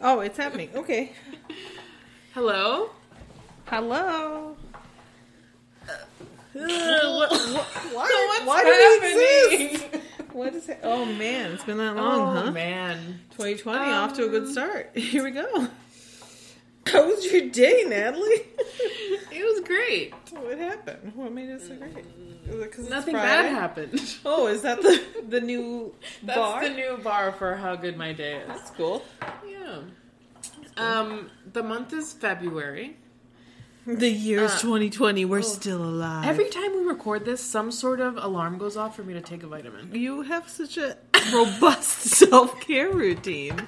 Oh, it's happening. Okay. Hello. Hello. what, What? What's Why do we happening? exist? What is it? Oh man, it's been that long, oh huh? man. 2020 off to a good Um, start. Here we go. How was your day, Natalie? It was great. what happened? What made it so great? Is it 'cause it's Nothing Friday? bad happened. Oh, is that the the new That's bar? the new bar for how good my day is. That's cool. Yeah. Um, the month is February. The year's Uh, 2020. We're oh. still alive. Every time we record this, some sort of alarm goes off for me to take a vitamin. you have such a robust self care routine.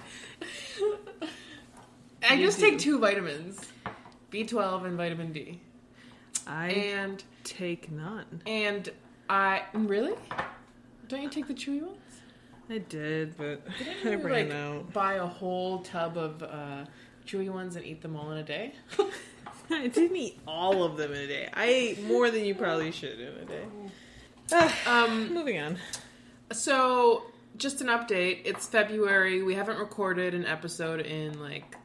I You just do. take two vitamins, B12 and vitamin D, I and take none. and I really don't you take the chewy ones? I did, but Didn't I ran like, out. Buy a whole tub of uh, chewy ones and eat them all in a day. I didn't eat all of them in a day. I ate more than you probably should in a day. Um, moving on. so just an update. It's February. We haven't recorded an episode in like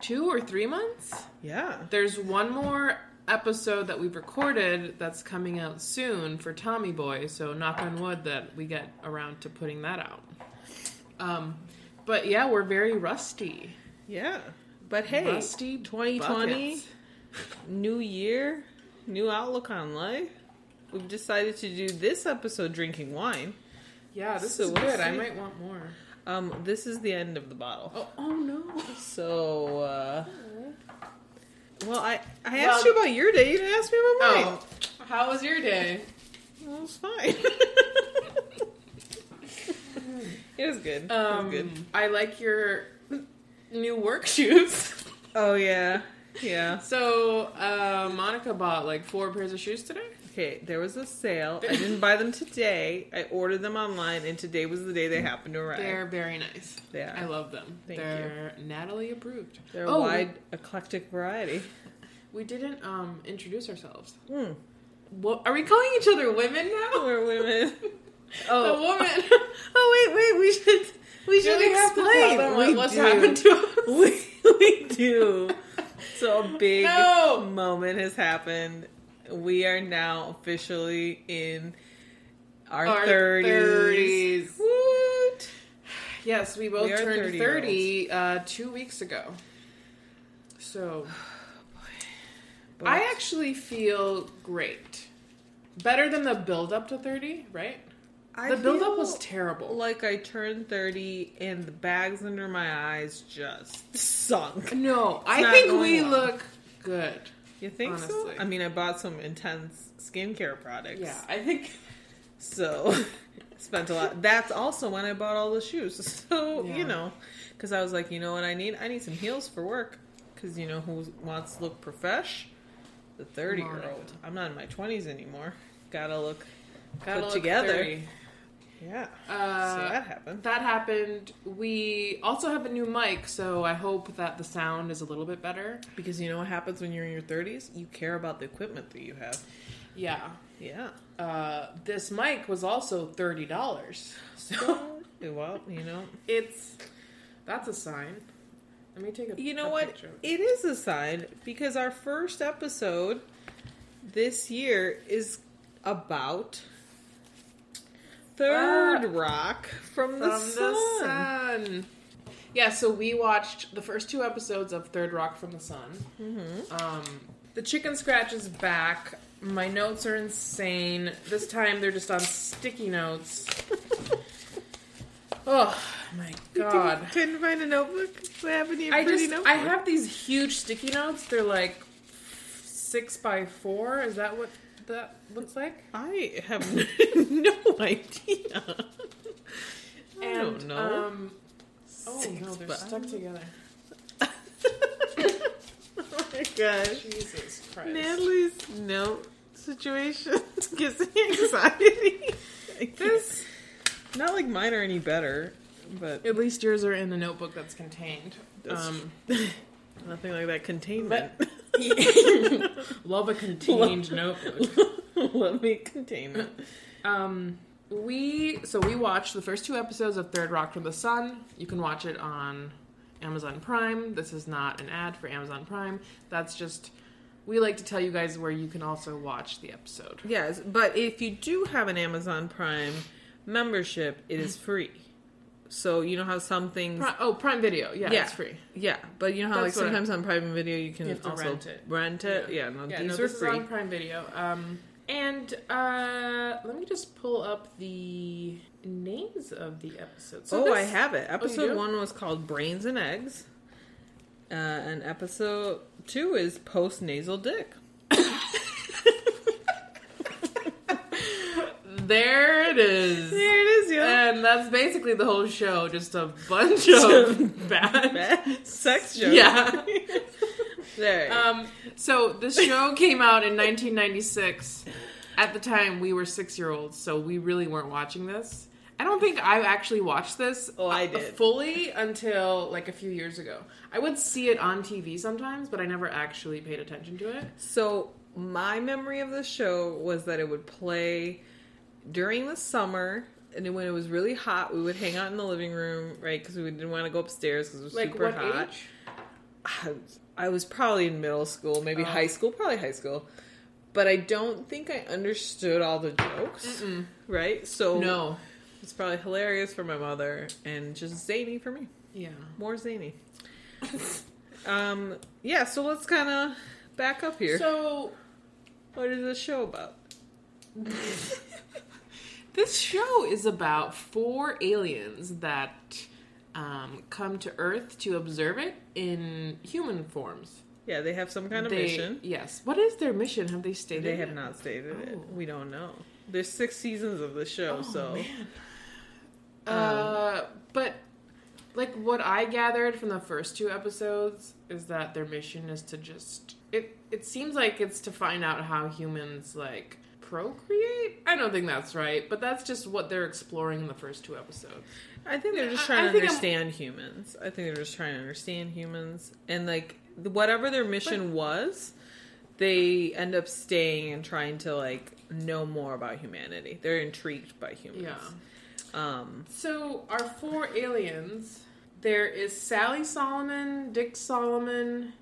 two or three months. Yeah. There's one more episode that we've recorded that's coming out soon for Tommy Boy, so knock on wood that we get around to putting that out. Um, but yeah, we're very rusty. Yeah. But hey, Rusty 2020, buckets. new year, new outlook on life. We've decided to do this episode drinking wine. Yeah, this So is we'll good. I might want more. Um, this is the end of the bottle. Oh, oh no. So, uh, well, I I Well- asked you about your day. You didn't ask me about mine. Oh, how was your day? Well, it was fine. it was good. it Um, was good. I like your new work shoes. Oh yeah, yeah. So, uh, Monica bought like four pairs of shoes today. Okay, there was a sale. I didn't buy them today. I ordered them online, and today was the day they happened to arrive. They're very nice. They are. I love them. Thank They're Natalie approved. They're Oh, a wide, eclectic variety. We didn't um introduce ourselves. Hmm. What are we calling each other women now? We're women. The Oh, woman. oh wait, wait. We should we should we have to tell explain We what's do. happened to us? We, we do. So a big No. moment has happened. We are now officially in our Our thirties. 30s. What? Yes, we both We turned 30 30 uh, two weeks ago. So But- I actually feel great. Better than the build up to 30, right? I the build up was terrible. like I turned thirty and the bags under my eyes just sunk. no, I think we well. look good. You think so? I mean, I bought some intense skincare products. Yeah, I think So spent a lot. That's also when I bought all the shoes. So Yeah. you know, because I was like, you know what I need? I need some heels for work. Because you know who wants to look profesh? The thirty-year-old. I'm not in my twenties anymore. Gotta look gotta put look together. 30. Yeah. Uh, so that happened. That happened. We also have a new mic, so I hope that the sound is a little bit better. Because you know what happens when you're in your thirties? You care about the equipment that you have. Yeah. Yeah. Uh, this mic was also thirty dollars. So well, you know, it's that's a sign. Let me take a You know a what? picture. It is a sign because our first episode this year is about Third Ah. Rock from the From Sun. the sun. Yeah, so we watched the first two episodes of Third Rock from the Sun. Mm-hmm. Um, the chicken scratch is back. My notes are insane. This time they're just on sticky notes. oh my god. Couldn't find a notebook. What happened to your I pretty just notebook? I have these huge sticky notes. They're like six by four. Is that what that looks like? I have no idea. I And, don't know. Um, oh Six no, they're stuck together. oh my gosh. Jesus Christ. Natalie's no situation gives me anxiety. This Not like mine are any better, but At least yours are in the notebook that's contained. That's Um, nothing like that containment. love a contained notebook. Let me contain it. Um, we so we watched the first two episodes of Third Rock from the Sun. You can watch it on Amazon Prime. This is not an ad for Amazon Prime. That's just we like to tell you guys where you can also watch the episode. Yes, but if you do have an Amazon Prime membership, it is free. So you know how some things Pri- oh, Prime Video. Yeah, Yeah. it's free. Yeah, but you know how That's like what I- sometimes on Prime Video you can You also rent it. Rent it. Yeah, no, Yeah, these no, are this free. on Prime Video. Um, and uh, let me just pull up the names of the episodes. So oh, I have it. Episode do? one was called Brains and Eggs, uh, and episode two is Post Nasal Dick. There it is. There it is, yeah. And that's basically the whole show, just a bunch of bad. Bad sex joke. Yeah. there. Um, so the show came out in 1996. At the time, we were six year olds, so we really weren't watching this. I don't think I actually watched this. Oh, I uh, did. fully until like a few years ago. I would see it on TV sometimes, but I never actually paid attention to it. So my memory of the show was that it would play during the summer, and when it was really hot, we would hang out in the living room, right? Because we didn't want to go upstairs because it was Like super hot. I was- I was probably in middle school, maybe Oh. high school, probably high school. But I don't think I understood all the jokes, right? So No. it's probably hilarious for my mother and just zany for me. Yeah. More zany. um, yeah. So let's kind of back up here. So what is this show about? This show is about four aliens that um, come to Earth to observe it in human forms. Yeah, they have some kind of They- mission. Yes. What is their mission? Have they stated? They have it? not stated it. Oh. We don't know. There's six seasons of the show, Oh, so man. Um, uh, but like what I gathered from the first two episodes is that their mission is to just it. It seems like it's to find out how humans like procreate. I don't think that's right, but that's just what they're exploring in the first two episodes. I think they're just trying I to think I'm- understand humans. I think they're just trying to understand humans, and like whatever their mission was, they end up staying and trying to like know more about humanity. They're intrigued by humans. Yeah. Um. So our four aliens. There is Sally Solomon, Dick Solomon,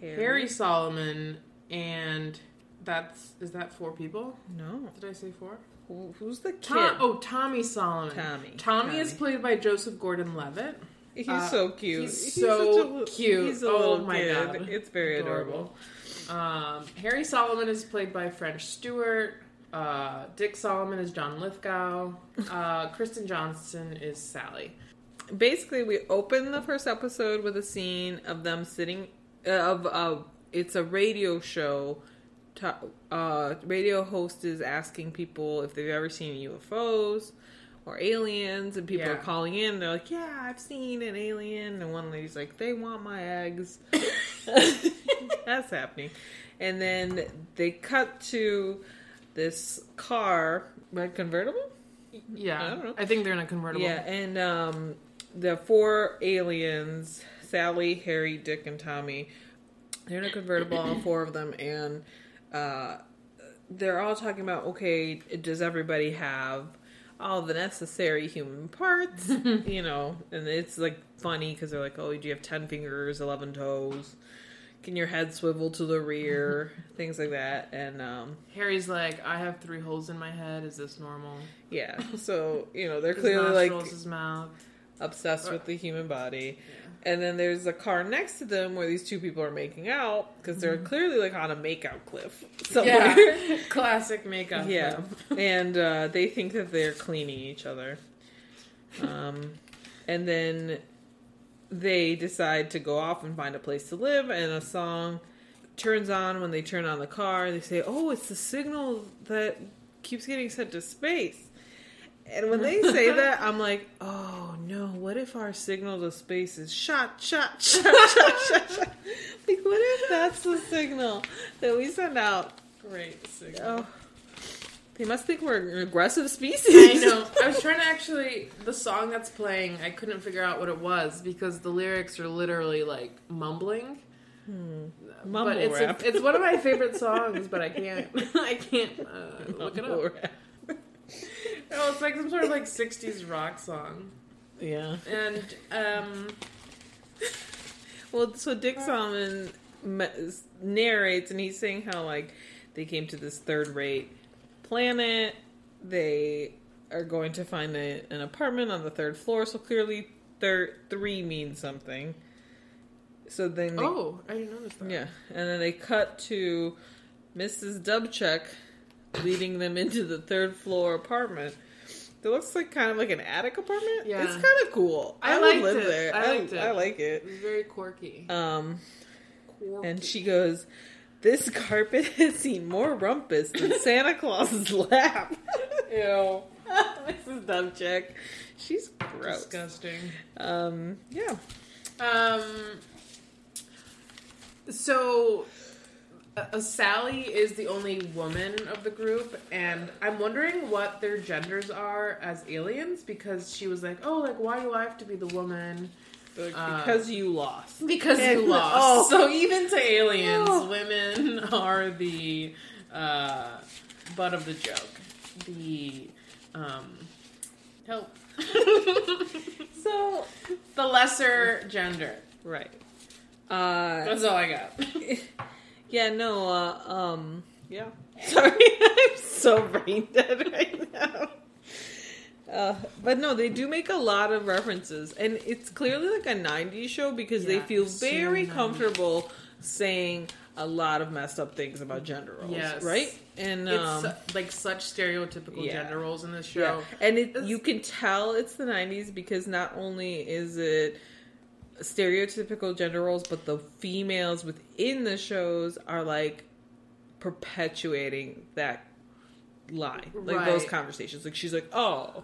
Harry Solomon, and that's is that four people? No. Did I say four? Who, who's the kid? Tom, oh, Tommy Solomon. Tommy. Tommy is played by Joseph Gordon-Levitt. he's uh, so cute. he's so such a cute. He's a Oh little my kid. God. It's very adorable. Um, Harry Solomon is played by French Stewart. Uh, Dick Solomon is John Lithgow. Uh, Kristen Johnston is Sally. basically we open the first episode with a scene of them sitting uh, of uh, it's a radio show uh radio host is asking people if they've ever seen ufos or aliens and people Yeah. are calling in they're like yeah i've seen an alien and one lady's like they want my eggs that's happening and then they cut to this car red convertible Yeah, I don't know. I think they're in a convertible. yeah, and um, the four aliens Sally, Harry, Dick, and Tommy they're in a convertible, all four of them, and uh, they're all talking about okay, does everybody have all the necessary human parts? you know, and it's like funny because they're like, oh, do you have 10 fingers, 11 toes? Can your head swivel to the rear? Things like that. And um, Harry's like, I have three holes in my head. Is this normal? yeah, so, you know, they're His clearly like his mouth. Obsessed with the human body. And then there's a car next to them where these two people are making out because they're clearly like on a makeout cliff somewhere. Yeah, classic makeup. Yeah, and uh, they think that they're cleaning each other. Um, and then they decide to go off and find a place to live, and a song turns on when they turn on the car. They say, "Oh, it's the signal that keeps getting sent to space." And when they say that, I'm like, "Oh no! What if our signal to space is shot, shot, shot, shot, shot, shot? Like, what if that's the signal that we send out?" Great signal. Oh, they must think we're an aggressive species. I know. I was trying to actually the song that's playing. I couldn't figure out what it was because the lyrics are literally like mumbling. Mumble but it's. A, it's one of my favorite songs, but I can't I can't uh, look it up. rap. Oh, it's like some sort of like '60s rock song, Yeah. and um, Well, so Dick Solomon me- narrates, and he's saying how like they came to this third-rate planet. They are going to find a, an apartment on the third floor. So clearly, thir- three means something. So then, they, oh, I didn't notice that. yeah, and then they cut to Mrs. Dubcek leading them into the third floor apartment. It looks like kind of like an attic apartment. Yeah. it's kind of cool. I would live it. there. I liked it. I like it. It was very quirky. Um, Quirky. and she goes, "This carpet has seen more rumpus than Santa Claus's lap." Ew. Mrs. Dubcek, she's gross. Disgusting. Um, yeah, Um. So, uh, Sally is the only woman of the group, and I'm wondering what their genders are as aliens because she was like, "Oh, like why do I have to be the woman?" Like, Uh, because you lost. Because And- you lost. oh. So even to aliens, Oh. women are the uh, butt of the joke. The um, help. So the lesser gender. right. Uh, That's all I got. Yeah, no. Uh, um, yeah. Sorry, I'm so brain dead right now. Uh, but no, they do make a lot of references, and it's clearly like a '90s show because they feel very 90s. comfortable saying a lot of messed up things about gender roles, Yes. right? And It's um, su- like such stereotypical yeah. gender roles in this yeah, show. and it, you can tell it's the '90s because not only is it stereotypical gender roles, but the females within the shows are like perpetuating that lie, like those conversations. Like she's like, "Oh,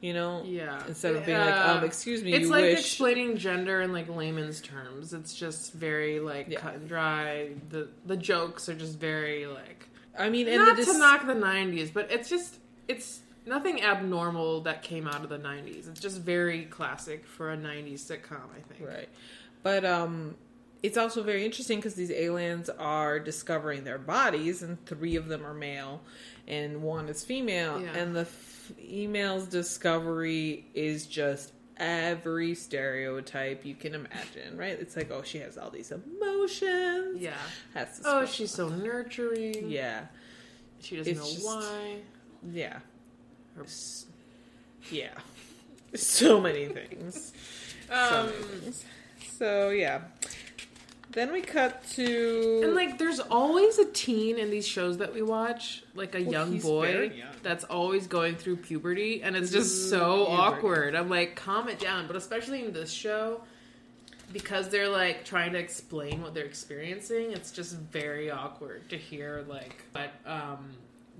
you know," Yeah. instead of being like, Uh, "Um, excuse me, It's like wish." explaining gender in like layman's terms. It's just very like Yeah. cut and dry. The the jokes are just very like I mean, and not the dis- to knock the '90s, but it's just it's nothing abnormal that came out of the '90s. It's just very classic for a '90s sitcom. I think. Right. But um it's also very interesting because these aliens are discovering their bodies, and three of them are male, and one is female. Yeah. And the female's discovery is just every stereotype you can imagine, right? It's like, oh, she has all these emotions. Yeah. Has this Oh, she's so nurturing. yeah, She doesn't It's know just- why. yeah, Yeah. So many things. so Um, many things. So yeah. Then we cut to And like, there's always a teen in these shows that we watch, like a Well, young boy young. that's always going through puberty, and it's just so Puberty. awkward. I'm like, calm it down. But especially in this show, because they're like trying to explain what they're experiencing, it's just very awkward to hear like what um,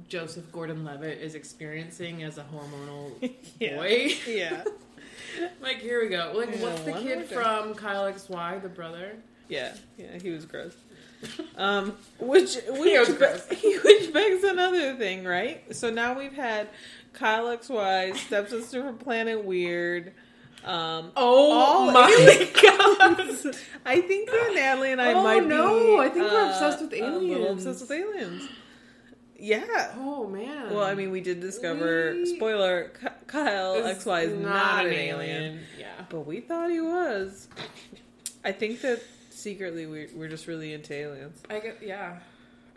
Joseph Gordon-Levitt is experiencing as a hormonal Yeah. boy. yeah. like, here we go. Like, Yeah, what's the kid from Kyle XY, the brother? Yeah, yeah, he was gross. Um, which He which, be- gross. which begs another thing, right? So now we've had Kyle XY, stepsister from Planet Weird. Um, Oh my god! I think that Natalie and I Oh, might no, be. I think we're uh, obsessed with A little aliens. obsessed with aliens. Yeah. Oh man. Well, I mean, we did discover. We- Spoiler: Kyle XY is not, an alien. Yeah. But we thought he was. I think that secretly we're, we're just really into aliens. I guess yeah.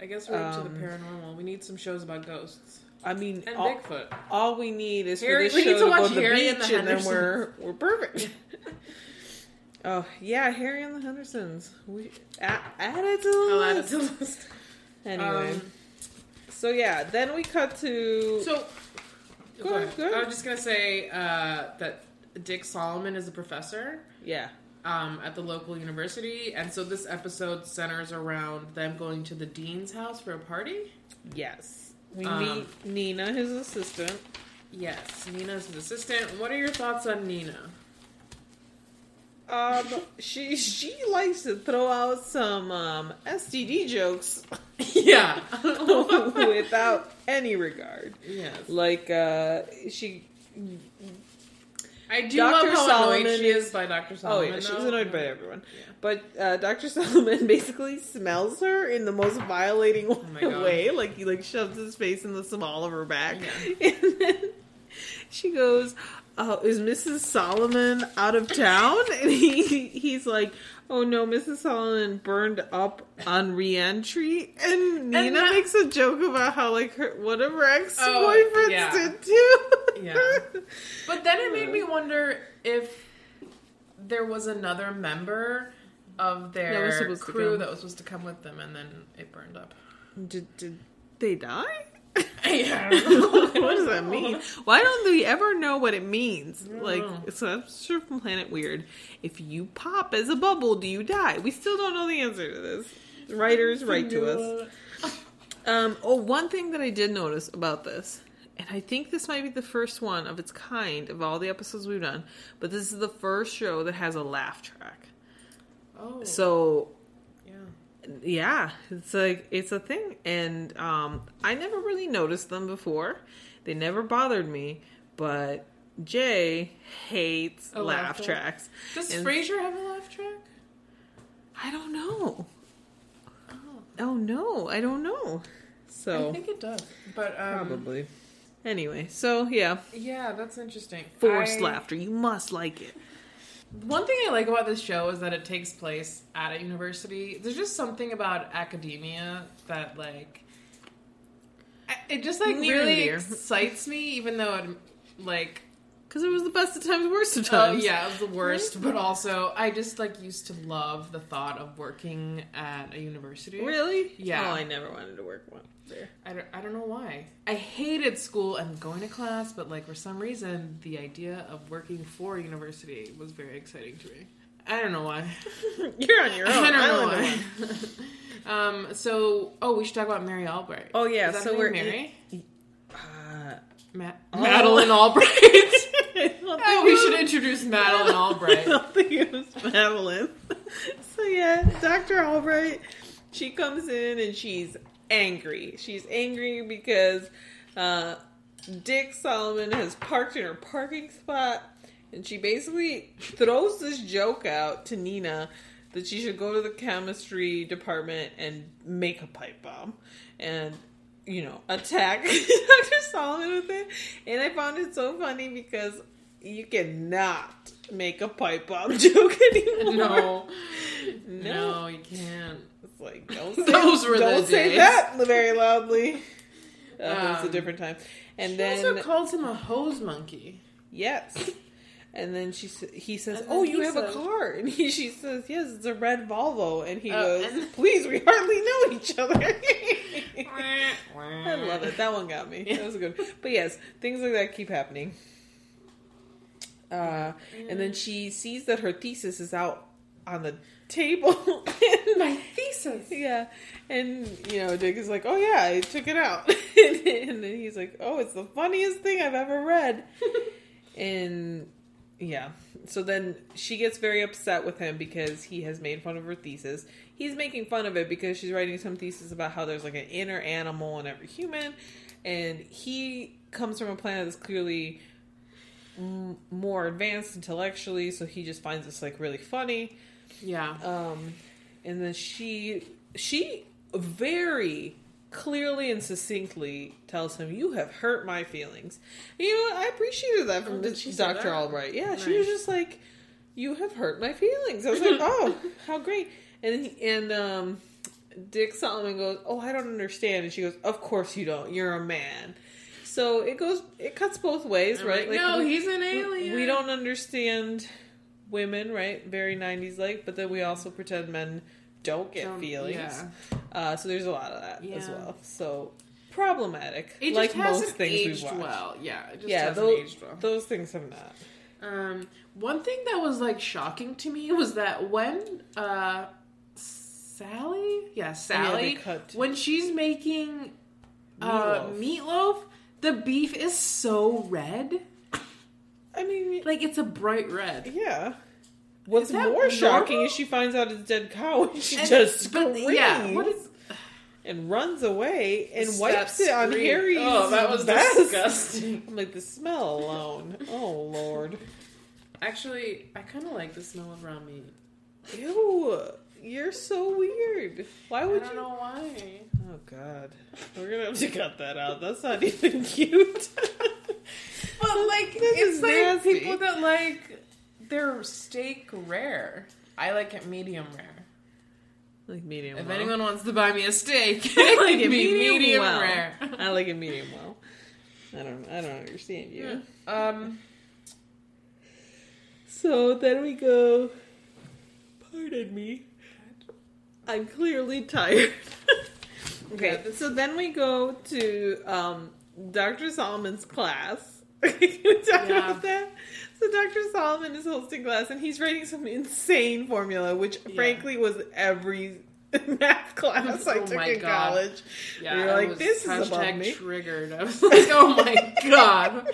I guess we're into Um, the paranormal. We need some shows about ghosts I mean, and all, Bigfoot. all we need is Harry- for we this show to to, go to the Harry and beach, the and, then we're we're perfect. oh yeah, Harry and the Hendersons. We add, add it to the I'll add it list. to the list. Anyway, Um, so yeah, then we cut to so Go ahead, go ahead. I was just gonna say uh, that Dick Solomon is a professor yeah, um, at the local university, and so this episode centers around them going to the dean's house for a party. yes. We Um, meet Nina, his assistant. Yes, Nina's his assistant. What are your thoughts on Nina? Um, she she likes to throw out some um, STD jokes yeah. without any regard. yes. Like uh, she I do Dr. love how Solomon annoyed she is- is by Dr. Oh Solomon. yeah, she's annoyed by everyone. Yeah. But uh, Dr. Solomon basically smells her in the most violating Oh way. Like he like shoves his face in the small of her back, Yeah. and then she goes, "Oh, is Mrs. Solomon out of town?" And he he's like, "Oh no, Mrs. Solomon burned up on reentry." And Nina that- makes a joke about how like her one of her ex boyfriends Oh, yeah. did too. Yeah. But then it made me wonder if there was another member of their to crew that was supposed to come with them, and then it burned up. did, did they die? Yeah. what does that mean? Why don't we ever know what it means? Like, know. it's I'm sure from Planet Weird. If you pop as a bubble, do you die? We still don't know the answer to this. Writers, write to us. Um, oh, one thing that I did notice about this, and I think this might be the first one of its kind of all the episodes we've done, but this is the first show that has a laugh track. Oh. So yeah. it's like it's a thing, and um, I never really noticed them before. They never bothered me, but Jay hates A laugh laugh tracks. Does And- Frasier have a laugh track? I don't know. Oh. Oh no, I don't know. So I think it does. But um, probably. Anyway, so yeah, Yeah, that's interesting. forced I- laughter. You must like it. One thing I like about this show is that it takes place at a university. There's just something about academia that like it just like Near really excites me, even though it like Because it was the best of times, worst of oh times. yeah, it was the worst. But also, I just like used to love the thought of working at a university. Really? Yeah. Oh, I never wanted to work one there. I don't, I don't know why. I hated school and going to class, but like for some reason, the idea of working for a university was very exciting to me. I don't know why. You're on your own. I don't know island why. um. So, oh, we should talk about Mary Albright. Oh yeah, so we're Mary. Uh, Ma- Oh. Madeleine Albright. I we should introduce Madeleine I Albright. don't think it was Madeline. so yeah, Dr. Albright, she comes in and she's angry. She's angry because uh, Dick Solomon has parked in her parking spot, and she basically throws this joke out to Nina that she should go to the chemistry department and make a pipe bomb, and you know attack Dr. Solomon with it. And I found it so funny because you cannot make a pipe bomb joke anymore. No. No. No, you can't. It's like don't say, Those were don't say days. that very loudly. Uh, it was a Um, different time. And She then also calls him a hose monkey. yes, and then she he says, "Oh, you have a car," and he, she says, "Yes, it's a red Volvo," and he Uh, goes, and- "Please, we hardly know each other." I love it. That one got me. That was good. But yes, things like that keep happening. Uh, and then she sees that her thesis is out on the table. My thesis. Yeah, and you know, Dick is like, "Oh yeah, I took it out," and then he's like, "Oh, it's the funniest thing I've ever read," and yeah, so then she gets very upset with him because he has made fun of her thesis. He's making fun of it because she's writing some thesis about how there's like an inner animal in every human, and he comes from a planet that's clearly m- more advanced intellectually, so he just finds this like really funny. Yeah. Um, and then she she very clearly and succinctly tells him, "You have hurt my feelings." And you know? I appreciated that from Oh, Doctor? Albright. Yeah, she was just like, "You have hurt my feelings." I was like, "Oh, how great!" And and um, Dick Solomon goes, "Oh, I don't understand," and she goes, "Of course you don't. You're a man." So it goes, it cuts both ways, I'm right? like, no, we- he's an alien. We don't understand women, right? Very 90s like, but then we also pretend men don't get Don't- feelings. yeah. Uh, so there's a lot of that as well. So problematic. It like just hasn't most things aged we've watched. well. Yeah, it just Yeah, hasn't those, aged well. those things have not. Um, one thing that was like shocking to me was that when uh, Sally, yeah, Sally, they when she's making uh, Meatloaf. meatloaf, the beef is so red, I mean, like it's a bright red. yeah. What's that more shocking normal? is she finds out it's dead cow and she And- just but, screams yeah, what is and runs away and wipes it on scream. Harry's Oh, that was vest. disgusting. I'm like the smell alone. Oh lord. actually? I kind of like the smell of raw meat. Ew, you're so weird. Why would you I don't you? know why. Oh God, we're gonna have to cut that out. That's not even cute. But like, This it's like nasty. people that like their steak rare. I like it medium rare. Like medium. If well. anyone wants to buy me a steak, I like it medium, medium well. rare. I like it medium well. I don't. I don't understand you. Um, So then we go. Pardon me. I'm clearly tired. okay, Yeah, so then we go to um, Dr. Solomon's class. We Yeah. about that? So Dr. Solomon is hosting class, and he's writing some insane formula, which Yeah. frankly was every math class I Oh took in God. college. yeah, You're like, this is above me. triggered. I was like, oh my god.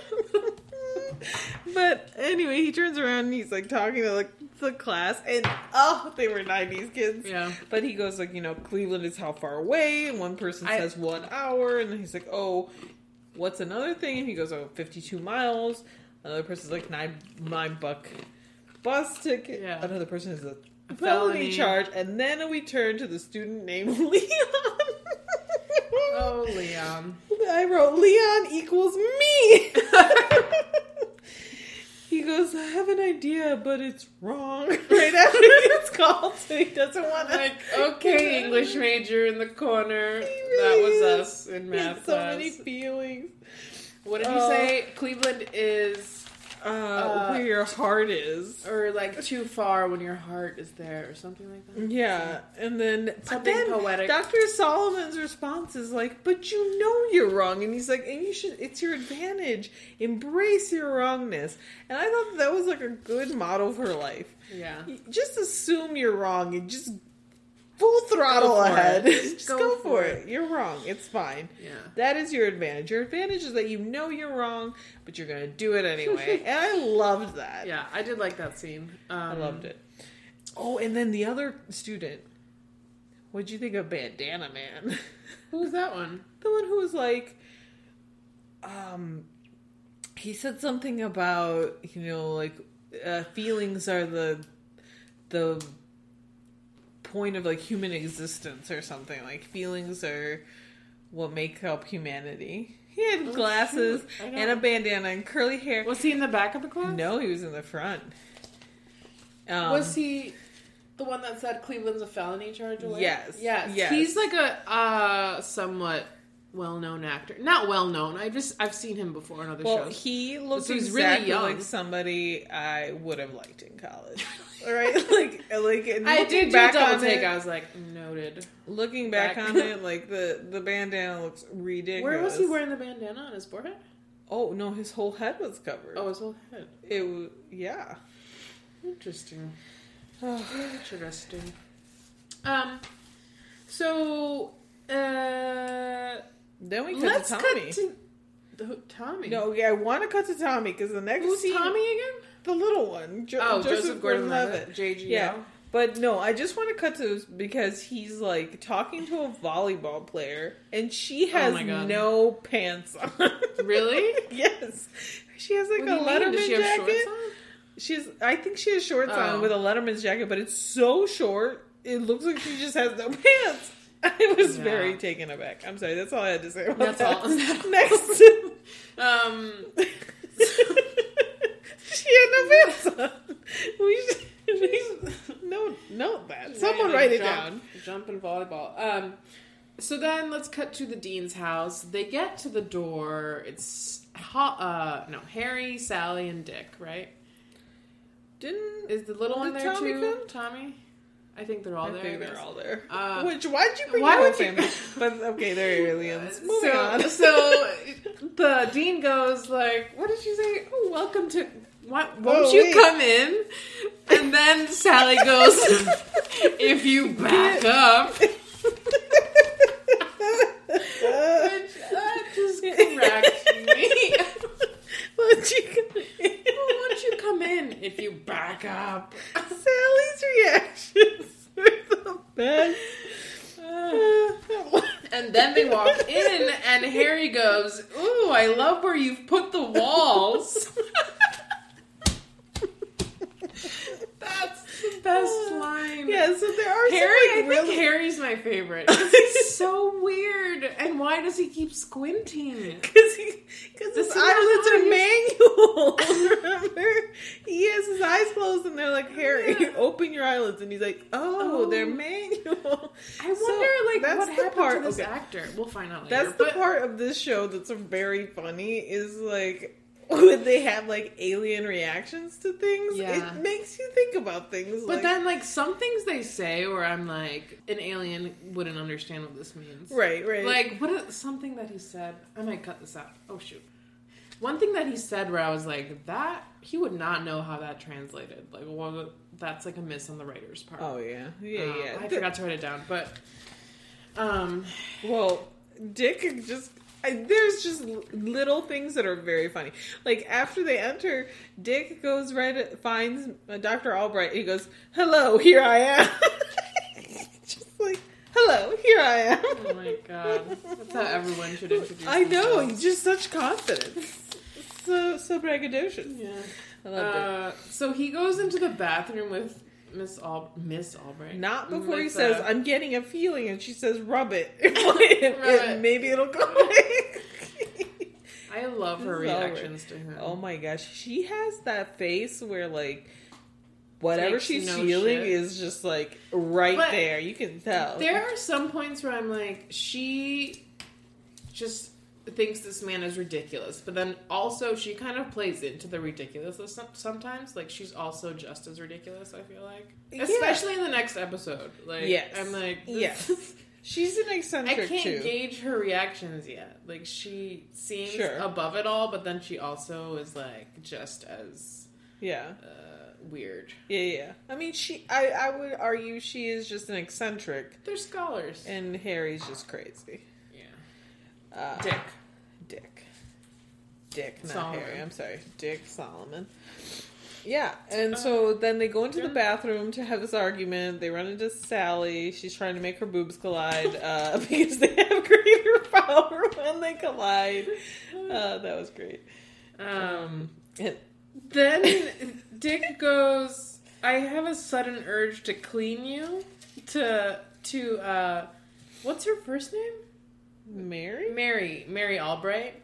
but anyway, he turns around and he's like talking to like the class, and oh, they were '90s kids. Yeah. But he goes like, you know, Cleveland is how far away, and one person I- says one hour, and he's like, oh, what's another thing? And he goes, oh, 52 miles. Another person's like nine nine buck bus ticket. Yeah. Another person is a felony. felony charge, and then we turn to the student named Leon. Oh, Leon. I wrote Leon equals me. he goes, I have an idea, but it's wrong. Right after he gets called, so he doesn't want to. Like, okay, English major in the corner. He that was is. us in math so class. many feelings. What did you Oh. say? Cleveland is, Uh, Uh, where your heart is. or like too far when your heart is there, or something like that. Yeah, and then Something then poetic. Dr. Solomon's response is like, "But you know you're wrong," and he's like, "And you should. It's your advantage. Embrace your wrongness." And I thought that was like a good model for life. Yeah. Just assume you're wrong and just full throttle Go ahead. just Go go, for it. it. You're wrong. It's fine. Yeah. That is your advantage. Your advantage is that you know you're wrong, but you're going to do it anyway. and I loved that. Yeah, I did like that scene. Um, I loved it. Oh, and then the other student. What'd you think of Bandana Man? Who was that one? the one who was like, um, he said something about you know like uh, feelings are the the point of like human existence or something like feelings are what make up humanity. He had Oh, glasses shoot. I know. and a bandana and curly hair. Was he in the back of the class? No, he was in the front. Um, was he the one that said Cleveland's a felony charge away? Yes. Yes. Yes. He's like a uh, somewhat well-known actor. Not well-known. I just I've seen him before in other Well, shows. he So he's really young. like somebody I would have liked in college. All right, like like and I looking did do a back double on take. it, I was like, noted. looking back, back. on it, like the the bandana looks ridiculous. Where was he wearing the bandana on his forehead? Oh no, his whole head was covered. Oh, his whole head. it was yeah. Interesting. Interesting. Um. So, uh, Then we cut let's to cut Tommy. to Tommy. no, yeah, I want to cut to Tommy because the next who's scene, Tommy again? The little one, jo- Oh, Joseph, Joseph Gordon-Levitt. JGL. Yeah, but no, I just want to cut to because he's like talking to a volleyball player, and she has Oh my God. no pants on. Really? yes, she has like What do a you mean? Letterman Does she have jacket. shorts on? She's, I think she has shorts Oh. on with a Letterman's jacket, but it's so short, it looks like she just has no pants. I was Yeah. very taken aback. I'm sorry, that's all I had to say about That's that. all. Next. Um. She had no pants on. We should, we should note, note that. Someone write it jump- down. Jump in volleyball. Um. So then let's cut to the dean's house. They get to the door. It's uh no Harry, Sally, and Dick. Right? Didn't Is the little one there Tommy too? come? Tommy. I think they're all I there. think I they're all there. Uh, Which why'd you bring why your would you- family? But okay, they're aliens. Moving so, on. so the dean goes like, "What did she say? Oh, welcome to. Why, won't Oh, you wait. come in?" And then Sally goes, "If you back up." Which, that just cracked me. Why'd you come in? Well, won't you come in if you back up? Sally's reactions were the best. And then they walk in, and Harry goes, "Ooh, I love where you've put the walls." That's the best ah. line. yeah, so there are Harry, some, I like, think Harry's my favorite. He's so weird. And why does he keep squinting? Because he, because his eyelids are manual. Remember, he has his eyes closed, and they're like, "Harry, Yeah. open your eyelids," and he's like, "Oh, Oh. they're manual." I wonder, So, like, that's what the happened part- to this okay. actor. We'll find out later. That's the but, part of this show that's very funny. Is like when they have like alien reactions to things. Yeah. It makes you think about things. But like, then, like, some things they say where I'm like, an alien wouldn't understand what this means. right, right, Like, what is something that he said? I might cut this out. Oh, shoot. One thing that he said where I was like, that, he would not know how that translated. Like, well, that's like a miss on the writer's part. Oh yeah, yeah, Um, yeah. I forgot to write it down, but, um, Well, Dick just. I, there's just little things that are very funny. Like after they enter, Dick goes right at, finds uh, Dr. Albright. He goes, "Hello, here I am." just like, "Hello, here I am." oh my god. That's how everyone should introduce I know. themselves. Just such confidence. So so braggadocious. Yeah. I love Dick. Uh, so he goes into the bathroom with Miss Al- Miss Albright. Not before he says, uh, "I'm getting a feeling," and she says, "Rub it." It- it. maybe it'll go away. I love her This is all right. reactions to him. Oh my gosh, she has that face where like whatever Takes she's no feeling shit. is just like right But there. You can tell. There are some points where I'm like, she just thinks this man is ridiculous, but then also she kind of plays into the ridiculousness sometimes. Like she's also just as ridiculous. I feel like, Yeah. especially in the next episode. Like, Yes. I'm like, Yes. She's an eccentric. I can't too. gauge her reactions yet. Like she seems Sure. above it all, but then she also is like just as yeah. uh, weird. Yeah, yeah. I mean, she. I, I would argue she is just an eccentric, They're scholars. and Harry's just crazy. yeah, Uh. Dick. Dick, not Solomon. Harry. I'm sorry, Dick Solomon. Yeah, and so then they go into the bathroom to have this argument. They run into Sally. She's trying to make her boobs collide uh, because they have greater power when they collide. Uh, that was great. Um, And Then Dick goes, I have a sudden urge to clean you. To to uh what's her first name? Mary? Mary. Mary Albright.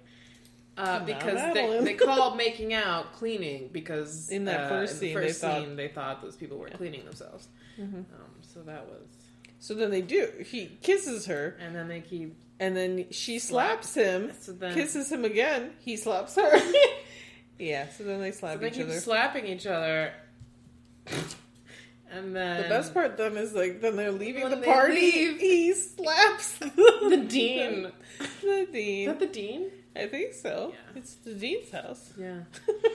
Uh, because they, they call making out cleaning because In that uh, first in the scene, they first thought- scene, they thought those people were cleaning themselves. Mhm. Um, so that was, So then they do. He kisses her, and then they keep and then she Slap. slaps him, so then kisses him again. He slaps her. yeah, so then they so slap they each keep other. slapping each other. And then The best part then is like then they're leaving When the party. leave- He slaps the dean. The Is dean. that the dean? I think so. Yeah. It's the dean's house. Yeah.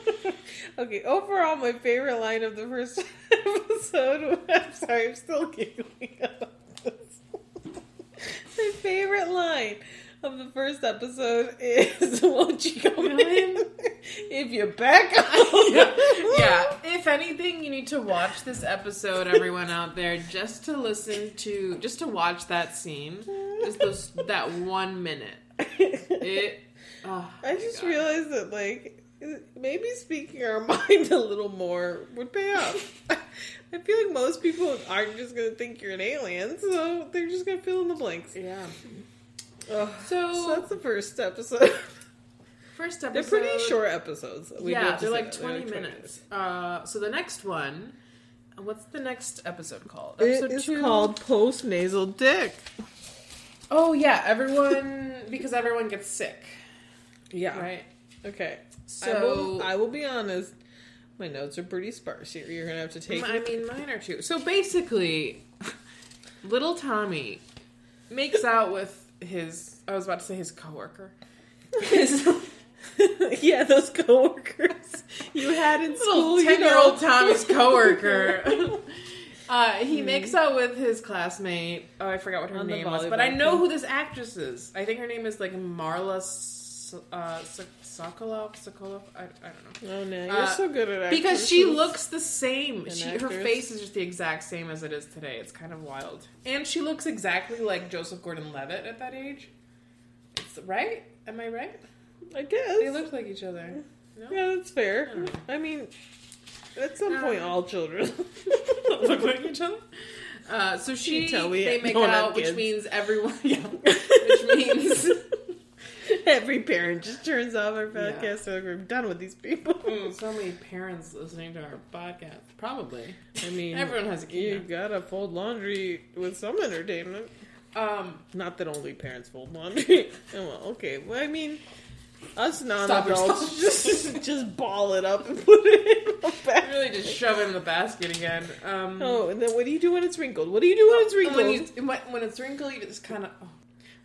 okay. Overall, my favorite line of the first episode. I'm sorry, I'm still giggling about this. my favorite line of the first episode is "Won't you come in if you're back?" yeah. yeah. If anything, you need to watch this episode, everyone out there, just to listen to, just to watch that scene, just those that one minute. It. Oh, I just God. realized that like maybe speaking our mind a little more would pay off. I feel like most people aren't just gonna think you're an alien, so they're just gonna fill in the blanks. Yeah. So, So that's the first episode. first episode. they're pretty short episodes. we yeah, have to they're like 20 minutes. Uh, so the next one. What's the next episode called? It Episode is two? called post nasal dick. Oh yeah, everyone because everyone gets sick, Yeah. right? Okay. So I will, I will be honest. My notes are pretty sparse here. You're gonna have to take. I mean, mine are too. So basically, little Tommy makes out with his. I was about to say his coworker. His yeah, those coworkers you had in school. little ten-year-old. Tommy's coworker. Uh, he makes out with his classmate. Oh, I forgot what her On name was, but I know who this actress is. I think her name is like Marla S- uh, Sokoloff. Sokoloff. I, I don't know. Oh no, you're Uh, so good at Because she looks the same. She, her actors. face is just the exact same as it is today. It's kind of wild. And she looks exactly like Joseph Gordon-Levitt at that age. It's right. Am I right? I guess. They look like each other. No. yeah, that's I fair. don't. I mean, at some Uh, point, all children look like each other. Uh, so she, we they make don't have out, which kids. means everyone, yeah, which means Every parent just turns off our Yeah. podcast. So we're done with these people. Mm, so many parents listening to our podcast. Probably. I mean, Everyone has a kid You now. gotta fold laundry with some entertainment. Um, Not that only parents fold laundry. Oh, well, okay. Well, I mean, us non-adults just just ball it up and put it in the bag. really just shove it in the basket again. Um, Oh, and then what do you do when it's wrinkled? What do you do when it's wrinkled? when, you, when, when it's wrinkled, you just kind of. Oh.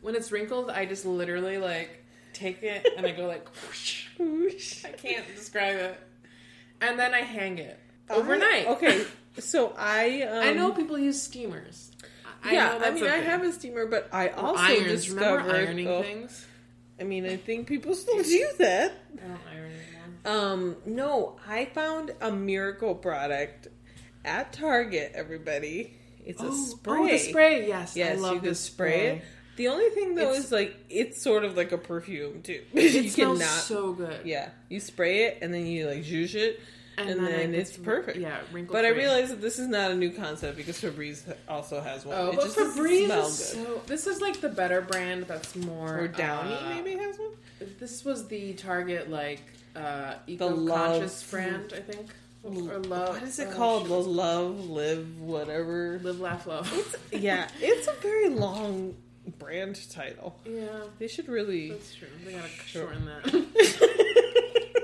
When it's wrinkled, I just literally like take it and I go like. whoosh. Whoosh. I can't describe it. And then I hang it overnight. I- okay, so I um, I know people use steamers. I yeah, I mean, I have a steamer, but I also irons. Remember ironing oh, things? I mean, I think people still do that. I don't iron anymore. Um, no, I found a miracle product at Target. Everybody, it's a spray. Oh, the spray. Yes, Yes, I love you can spray it. The only thing though It's- is like it's sort of like a perfume too. It you smells cannot. so good. yeah, you spray it and then you like zhuzh it, and, then, it it's gets- perfect. Yeah, wrinkle. But I realize that this is not a new concept because Febreze also has one. Oh, it but just Febreze is good. so. This is like the better brand. That's more. Or Downy uh, maybe has one. This was the Target like uh, eco-conscious brand, I think, or love. What is it oh, called? The love, live, whatever. Live, laugh, love. It's, yeah, it's a very long brand title. yeah, They should really that's true. They gotta shorten that.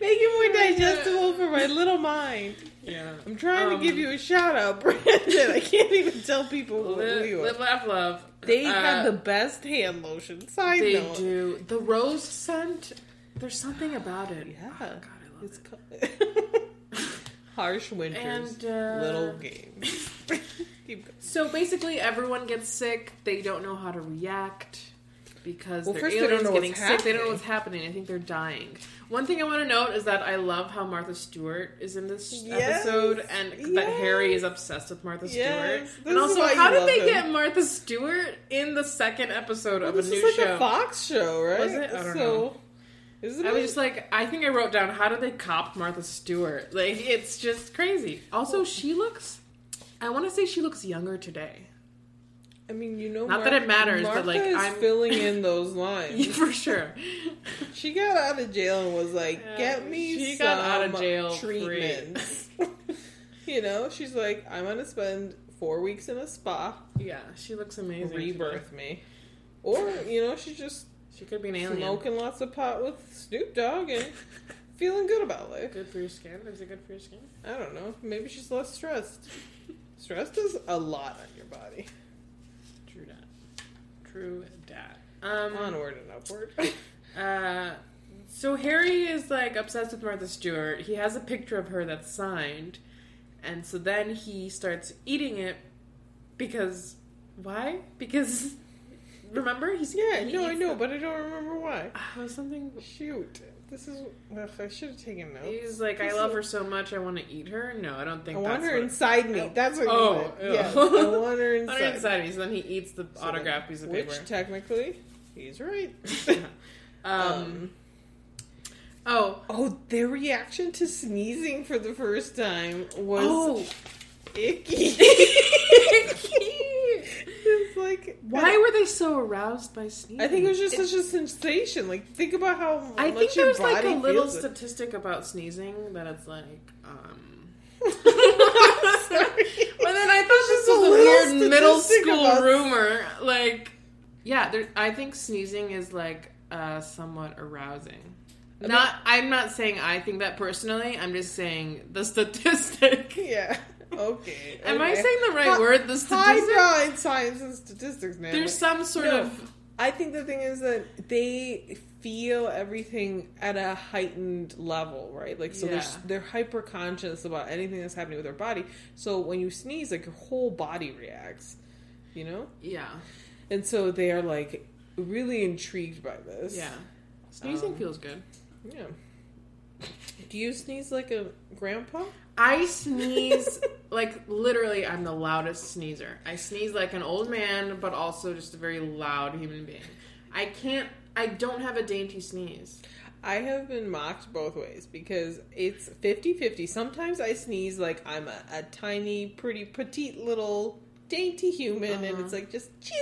make it more digestible for my little mind. yeah. I'm trying Um, to give you a shout out, Brandon. I can't even tell people who, who Live, you are. live, laugh, love. They Uh, have the best hand lotion. Side They note. do. The rose scent. There's something about it. Yeah. Oh, God, I love It's it. co- harsh winters, And uh, little games. Keep going. So basically, everyone gets sick. They don't know how to react because Well, they're first they don't know getting what's sick. They don't know happening. what's happening. I think they're dying. One thing I want to note is that I love how Martha Stewart is in this Yes, episode, and that. Harry is obsessed with Martha Yes, Stewart. this And also, how did they him. get Martha Stewart in the second episode of this a new is like show? a Fox show, right? Was it? I don't so, know. Isn't I it? was just like, I think I wrote down, how did they cop Martha Stewart? Like, it's just crazy. Also, she looks, I want to say she looks younger today. I mean, you know, Not that it matters, but, like, I'm- filling in those lines. For sure. She got out of jail and was like, Yeah, "Get me she some got out of jail treatments." you know, she's like, "I'm gonna spend four weeks in a spa, Yeah, she looks amazing. rebirth me," or you know, she's just She could be an alien. smoking lots of pot with Snoop Dogg and feeling good about life. Good for your skin. Is it good for your skin? I don't know. Maybe she's less stressed. Stress does a lot on your body. True that. True that. Um, Onward and upward. uh, so Harry is like obsessed with Martha Stewart. He has a picture of her that's signed, and so then he starts eating it because why? Because remember he's yeah, he no, I know, the- but I don't remember why. Was something. Shoot, this is. I should have taken notes. He's like, I love her so much, I want to eat her. No, I don't think. I want her inside me. That's what Oh, you. Yes, I want her On her inside. inside me, so then he eats the So autograph piece of which paper. technically, he's right. um, oh, oh, their reaction to sneezing for the first time was oh, icky. Like why were they so aroused by sneezing? I think it was just such a sensation. Like, think about how I think there's like a little it. statistic about sneezing that it's like, um. Sorry. But then I thought this was a weird middle school about- rumor. Like, yeah, there, I think sneezing is like uh, somewhat arousing. I mean- Not, I'm not saying I think that personally. I'm just saying the statistic. Yeah. Okay. Am I saying the right Hi- word? The statistic. Highbrow in science and statistics, man. There's some sort No. of I think the thing is that they feel everything at a heightened level, right? Like so, they're Yeah. they're hyper conscious about anything that's happening with their body. So when you sneeze, like your whole body reacts, you know. yeah, And so they are like really intrigued by this. yeah. Sneezing Um, feels good. yeah. Do you sneeze like a grandpa? I sneeze like literally. I'm the loudest sneezer. I sneeze like an old man, but also just a very loud human being. I can't. I don't have a dainty sneeze. I have been mocked both ways because it's 50 50. Sometimes I sneeze like I'm a, a tiny, pretty, petite little dainty human, and Uh-huh. it's like just chew.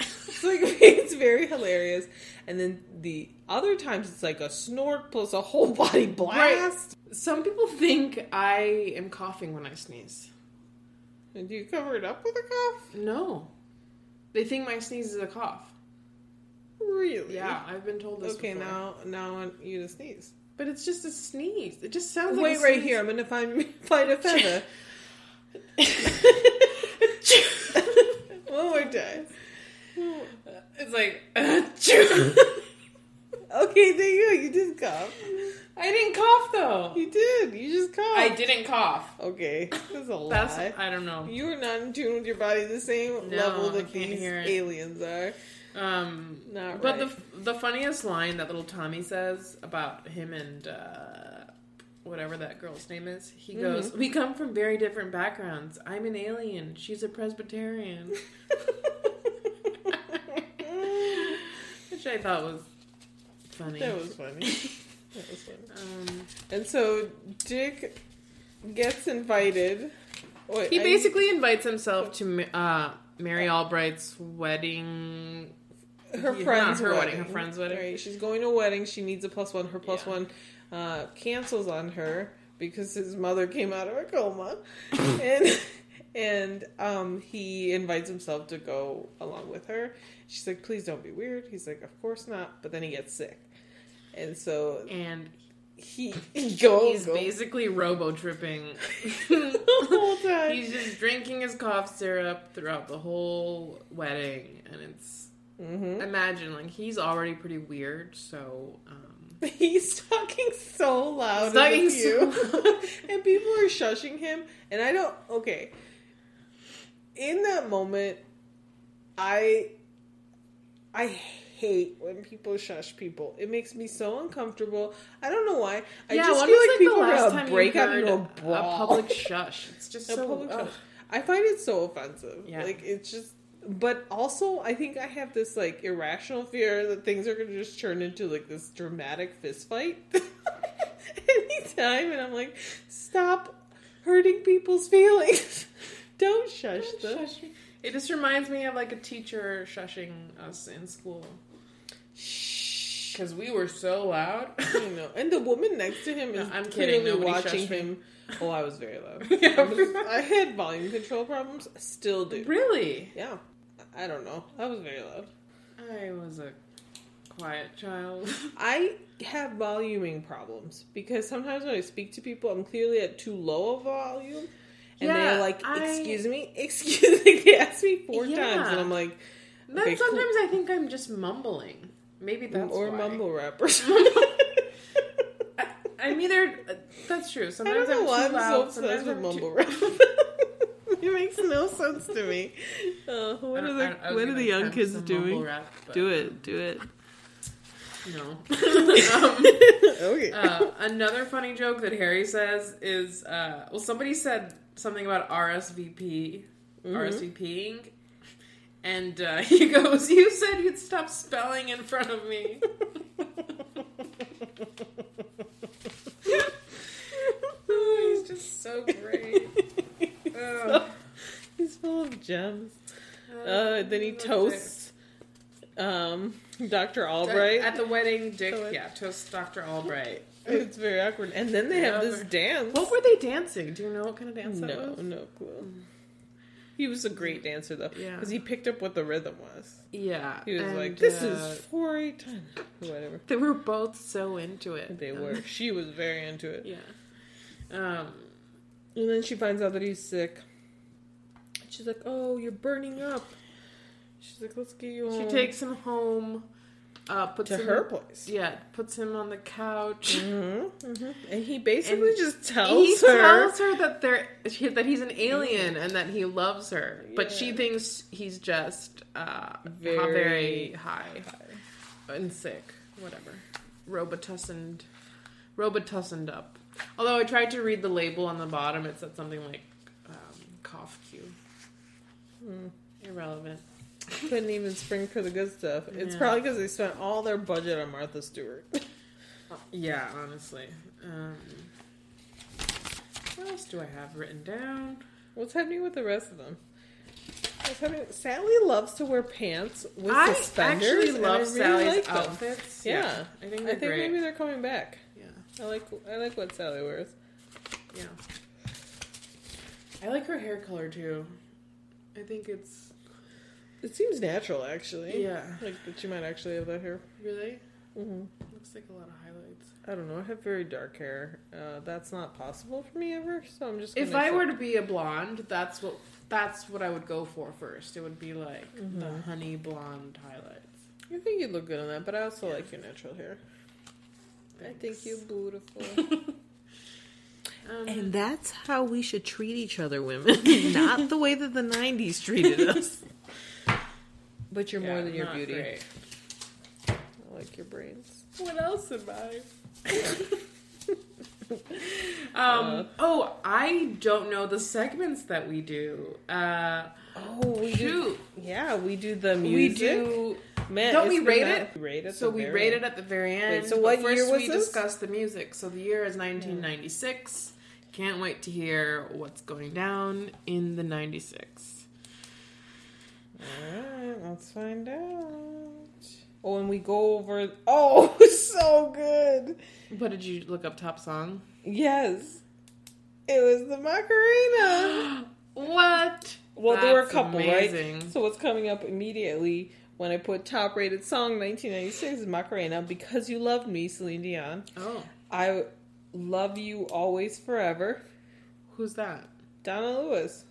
It's like it's very hilarious. And then the other times it's like a snort plus a whole body blast. Some people think I am coughing when I sneeze. And do you cover it up with a cough? No. They think my sneeze is a cough. Really? Yeah, I've been told this Okay, before. now now I want you to sneeze. But it's just a sneeze. It just sounds like Wait a right here. I'm gonna find find a feather. One more time. It's like Okay, there you go. You did cough. I didn't cough though. You did. You just coughed. I didn't cough. Okay, that's a That's lie. I don't know. You are not in tune with your body the same No, level that these hear aliens are. Um, Not but right. the the funniest line that little Tommy says about him and uh, whatever that girl's name is, he Mm-hmm. goes, "We come from very different backgrounds. I'm an alien. She's a Presbyterian," which I thought was funny. that was funny. That was funny. um, And so Dick gets invited. Wait, he I- basically invites himself to uh, Mary Albright's wedding. her Yeah, friend's her wedding. wedding, her friend's wedding. Right, she's going to a wedding. She needs a plus one. Her plus Yeah. one uh, cancels on her because his mother came out of a coma, and and um, he invites himself to go along with her. She's like, "Please don't be weird." He's like, "Of course not." But then he gets sick, and so And he, he's basically robo tripping. the whole time. He's just drinking his cough syrup throughout the whole wedding, and it's hmm imagine like he's already pretty weird. So um, He's talking so loud, He's in talking so- and people are shushing him. And I don't. Okay, in that moment, I I hate when people shush people. It makes me so uncomfortable. I don't know why. I yeah, just feel was, like people are gonna break out into a a public shush? It's just A so public ugh. shush. I find it so offensive. Yeah. Like it's just but also I think I have this like irrational fear that things are gonna just turn into like this dramatic fist fight anytime and I'm like, stop hurting people's feelings. Don't shush them. Shush. It just reminds me of like a teacher shushing us in school Shh. because we were so loud. You know, and the woman next to him No, is I'm kidding. Nobody watching him. Oh, I was very loud. Yeah. I had volume control problems. Still do. really? Yeah. I don't know. I was very loud. I was a quiet child. I have voluming problems because sometimes when I speak to people, I'm clearly at too low a volume. And Yeah, they're like, I- excuse me, excuse me. They ask me four Yeah. times, and I'm like, Then Okay, cool. sometimes I think I'm just mumbling. Maybe that's or why. mumble rappers. I, I'm either. uh, That's true. I Sometimes I'm I'm too so loud. sometimes I'm mumble too- rap. it makes no sense to me. Uh, what are the I- I what are the young kids doing? rap, but Do it, do it. No. um, okay. uh, another funny joke that Harry says is, uh, well, somebody said something about RSVP, Mm-hmm. RSVPing, and uh, he goes, "You said you'd stop spelling in front of me." oh, he's just so great. Ugh. He's full of gems. Uh, then he toasts um, Dr. Albright. at the wedding. Dick, Go ahead. yeah, toast Dr. Albright. It's very awkward. And then they have this dance. What were they dancing? Do you know what kind of dance that No, was? no clue. He was a great dancer though, Yeah. because he picked up what the rhythm was. Yeah, He was and, like, "This uh, is four eight ten, whatever." They were both so into it. They were. She was very into it. Yeah. Um. And then she finds out that he's sick. She's like, "Oh, you're burning up." She's like, "Let's get you on. She home." takes him home. Uh, puts to him her place. Yeah, puts him on the couch. Mm-hmm, hmm And he basically And just tells he her. tells her that they're that he's an alien and that he loves her, but she thinks he's just uh, Very very, very high and sick. Whatever, robitussined, robitussined up. Although I tried to read the label on the bottom, it said something like um, cough cue. Hmm. Irrelevant. Couldn't even spring for the good stuff. It's Yeah. probably because they spent all their budget on Martha Stewart. Yeah, honestly. Um, what else do I have written down? What's happening with the rest of them? Sally loves to wear pants with I suspenders. actually love I really Sally's like outfits. Yeah. I think I think great. maybe they're coming back. Yeah, I like I like what Sally wears. yeah. I like her hair color too. I think it's It seems natural, actually. yeah. Like that you might actually have that hair. Really hmm looks like a lot of highlights. I don't know. I have very dark hair. Uh, that's not possible for me ever. So I'm just. If I accept- were to be a blonde, that's what that's what I would go for first. It would be like the Mhm. honey blonde highlights. I think you'd look good on that, but I also like your natural hair. I think you're beautiful. Um, and that's how we should treat each other, women. not the way that the '90s treated us. But you're more than your beauty. great. I like your brains. What else am I? Uh, um. oh, I don't know the segments that we do. Uh, Oh, we do. Yeah, we do the music. we do. Man, Don't we rate it? Rate it. So we rated it at the very end. so what first year was we this? discussed the music. So the year is 1996. Can't wait to hear what's going down in the 96. Alright, let's find out. Oh, and we go over. Oh, so good. What did you look up? Top song. Yes, it was the Macarena. What? Well, there were a couple, amazing. right? So what's coming up immediately when I put top rated song 1996 is Macarena because you loved me, Celine Dion. Oh, I love you always forever, who's that? Donna Lewis.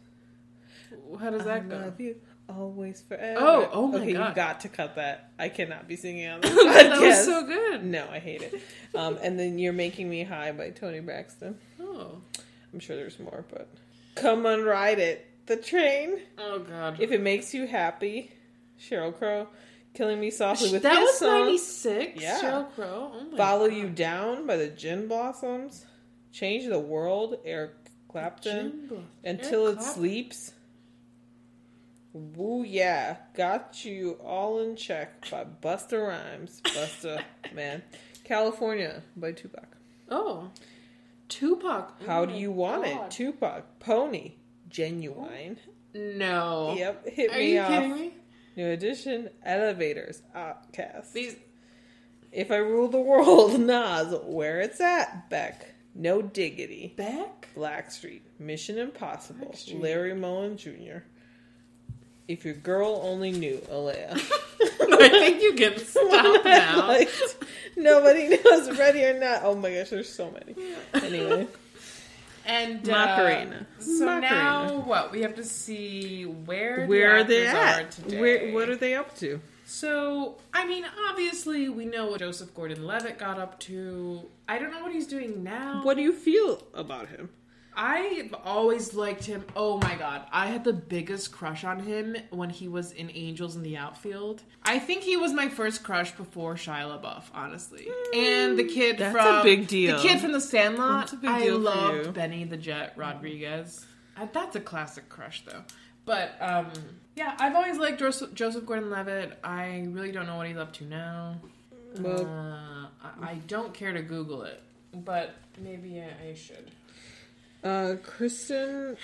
How does that I go? love you always forever. Oh, oh my okay, God. you got to cut that. I cannot be singing on this that was podcast. so good. No, I hate it. Um, and then You're Making Me High by Toni Braxton. Oh, I'm sure there's more, but come on, ride it. The train. oh God. If it makes you happy, Sheryl Crow. Killing Me Softly with that was song. 96. Yeah. Sheryl Crow. Oh my Follow God. You Down by the Gin Blossoms. Change the World, Eric Clapton. Until Eric It Clapton. Sleeps. Woo yeah. Got You All in Check by Busta Rhymes. Busta, man. California by Tupac. Oh, Tupac. Oh How Do you want God. it? Tupac. Pony. Genuine. No. Yep. Hit Are me you off. kidding me? New edition. Elevators. OutKast. These. If I Rule the World, Nas, Where It's At, Beck, No Diggity, Beck? Blackstreet, Mission Impossible, Blackstreet. Larry Mullen Jr. If Your Girl Only Knew, Aaliyah. I think you can stop now. Like, nobody knows, ready or not. Oh my gosh, there's so many. Anyway, And uh, Macarena. So Macarena. now what? We have to see where where are they actors at? Are today. Where, what are they up to? So I mean, obviously we know what Joseph Gordon-Levitt got up to. I don't know what he's doing now. What do you feel about him? I've always liked him. Oh my god, I had the biggest crush on him when he was in Angels in the Outfield. I think he was my first crush before Shia LaBeouf, honestly. and the kid That's from a big deal. The kid from The Sandlot. That's a big I loved. Benny the Jet Rodriguez. Uh, That's a classic crush, though. But um, yeah, I've always liked Joseph, Gordon-Levitt. I really don't know what he's up to now. Well- uh, I, I don't care to Google it, but maybe I should. Uh, Kristen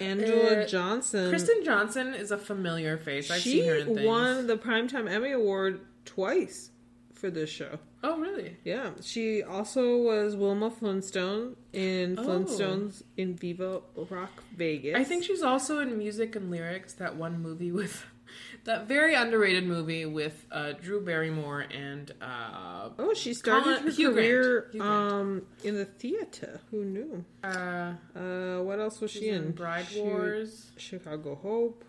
Angela Uh, Johnston. Kristen Johnston is a familiar face. I've she seen her in things. won the Primetime Emmy Award twice for this show. Oh, really? Yeah, she also was Wilma Flintstone in Oh. Flintstones in Viva Rock Vegas. I think she's also in music and lyrics. That one movie with that very underrated movie with uh, Drew Barrymore and uh, Oh, she started Colin- her Hugh career Grant. um in the theater. Who knew? uh, Uh, what else was she in? in Bride She- Wars. Chicago Hope,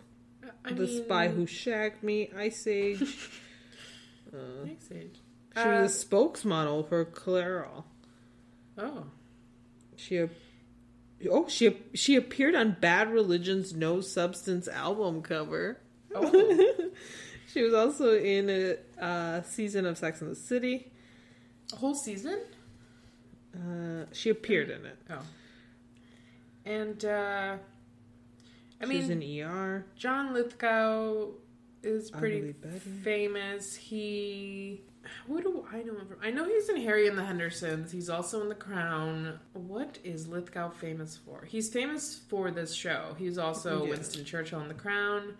I The mean, Spy Who Shagged Me, Ice Age. uh, Ice Age. she Uh, was a spokesmodel for Clairol. Oh, She oh she she appeared on Bad Religion's No Substance album cover. Oh. she was also in a uh, season of Sex and the City. a whole season. Uh, she appeared in it. Oh, and uh, I she was mean, in ER. John Lithgow is pretty famous. He. What do I know him from? I know he's in Harry and the Hendersons. He's also in The Crown. What is Lithgow famous for? He's famous for this show. He's also Yeah. Winston Churchill in The Crown.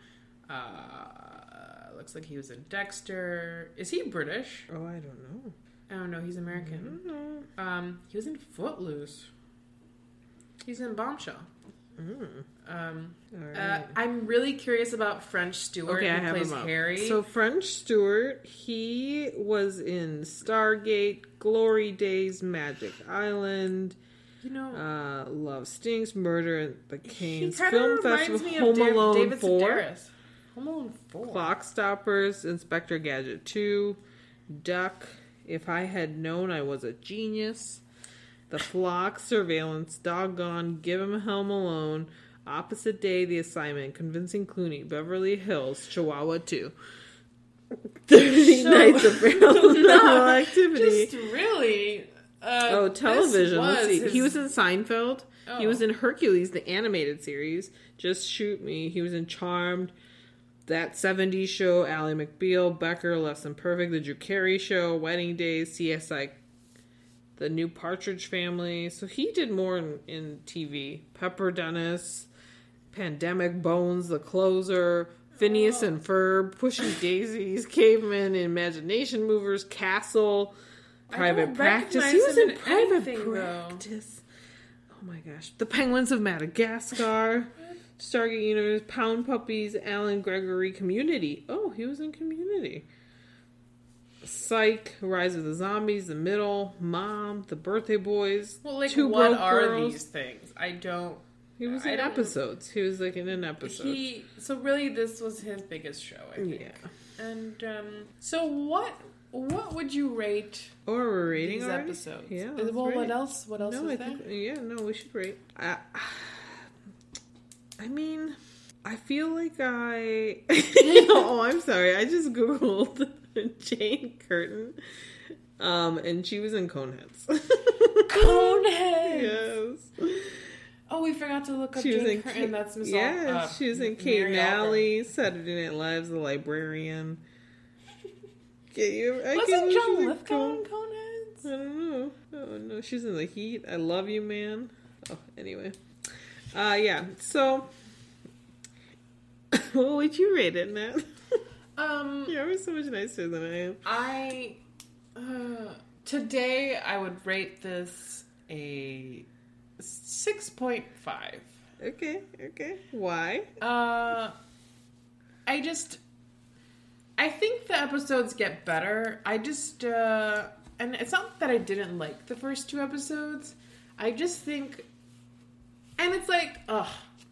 Uh, looks like he was in Dexter. Is he British? Oh, I don't know. I don't know. He's American. know. Um, he was in Footloose. He's in Bombshell. Mm. Um, All right. uh, I'm really curious about French Stewart okay, I who have plays. Harry. So French Stewart, he was in Stargate, Glory Days, Magic Island, you know, uh, Love Stinks, Murder at the he Cannes kind of Film reminds Festival, me of Home Alone David 4, Sedaris. Four. Clock Stoppers, Inspector Gadget 2, Duck, If I Had Known I Was a Genius, The Flock, Surveillance, Doggone, Give Him Home Alone, Opposite Day, The Assignment, Convincing Clooney, Beverly Hills, Chihuahua 2. 30 So- Nights of Paranormal Activity. Just really. Uh, Oh, television. Let's see. his- He was in Seinfeld. He Oh. was in Hercules, the animated series. Just Shoot Me. He was in Charmed. That 70s show, Ally McBeal, Becker, Less Than Perfect, The Drew Carey Show, Wedding Days, CSI, The New Partridge Family. So he did more in, in TV. Pepper Dennis, Pandemic Bones, The Closer, Phineas and Ferb, Pushing Daisies, Caveman, Imagination Movers, Castle, Private Practice. He was in in Private anything, though. Practice. Oh my gosh. The Penguins of Madagascar, Stargate Universe, Pound Puppies, Alan Gregory, Community. Oh, he was in Community. Psych, Rise of the Zombies, The Middle, Mom, The Birthday Boys. Well, like, Two what Broke are Girls. these things? I don't. He was I in episodes. He was like in an episode. He so really this was his biggest show. I think. yeah. And um, so what? What would you rate Or we're rating these already? episodes? Yeah. Well, what else? What else No, is I there? think yeah, no, we should rate. I, I mean, I feel like I. oh, I'm sorry. I just googled Jane Curtin, um, and she was in Coneheads. Coneheads. yes, Oh, we forgot to look up she was Jane in. Curtin. Kate- That's Miss. yeah, uh, she was in Kate & Allie, Saturday Night Live's The Librarian. Get you? I Wasn't John Lithgow in Coneheads? I don't know. Oh no, she's in the heat. I love you, man. Oh, anyway. Uh yeah, so what would you rate it, Nat? Um, You're always so much nicer than I am. I uh, today I would rate this a six point five. Okay, okay. Why? Uh, I just, I think the episodes get better. I just, uh, and it's not that I didn't like the first two episodes. I just think, and it's like, ugh,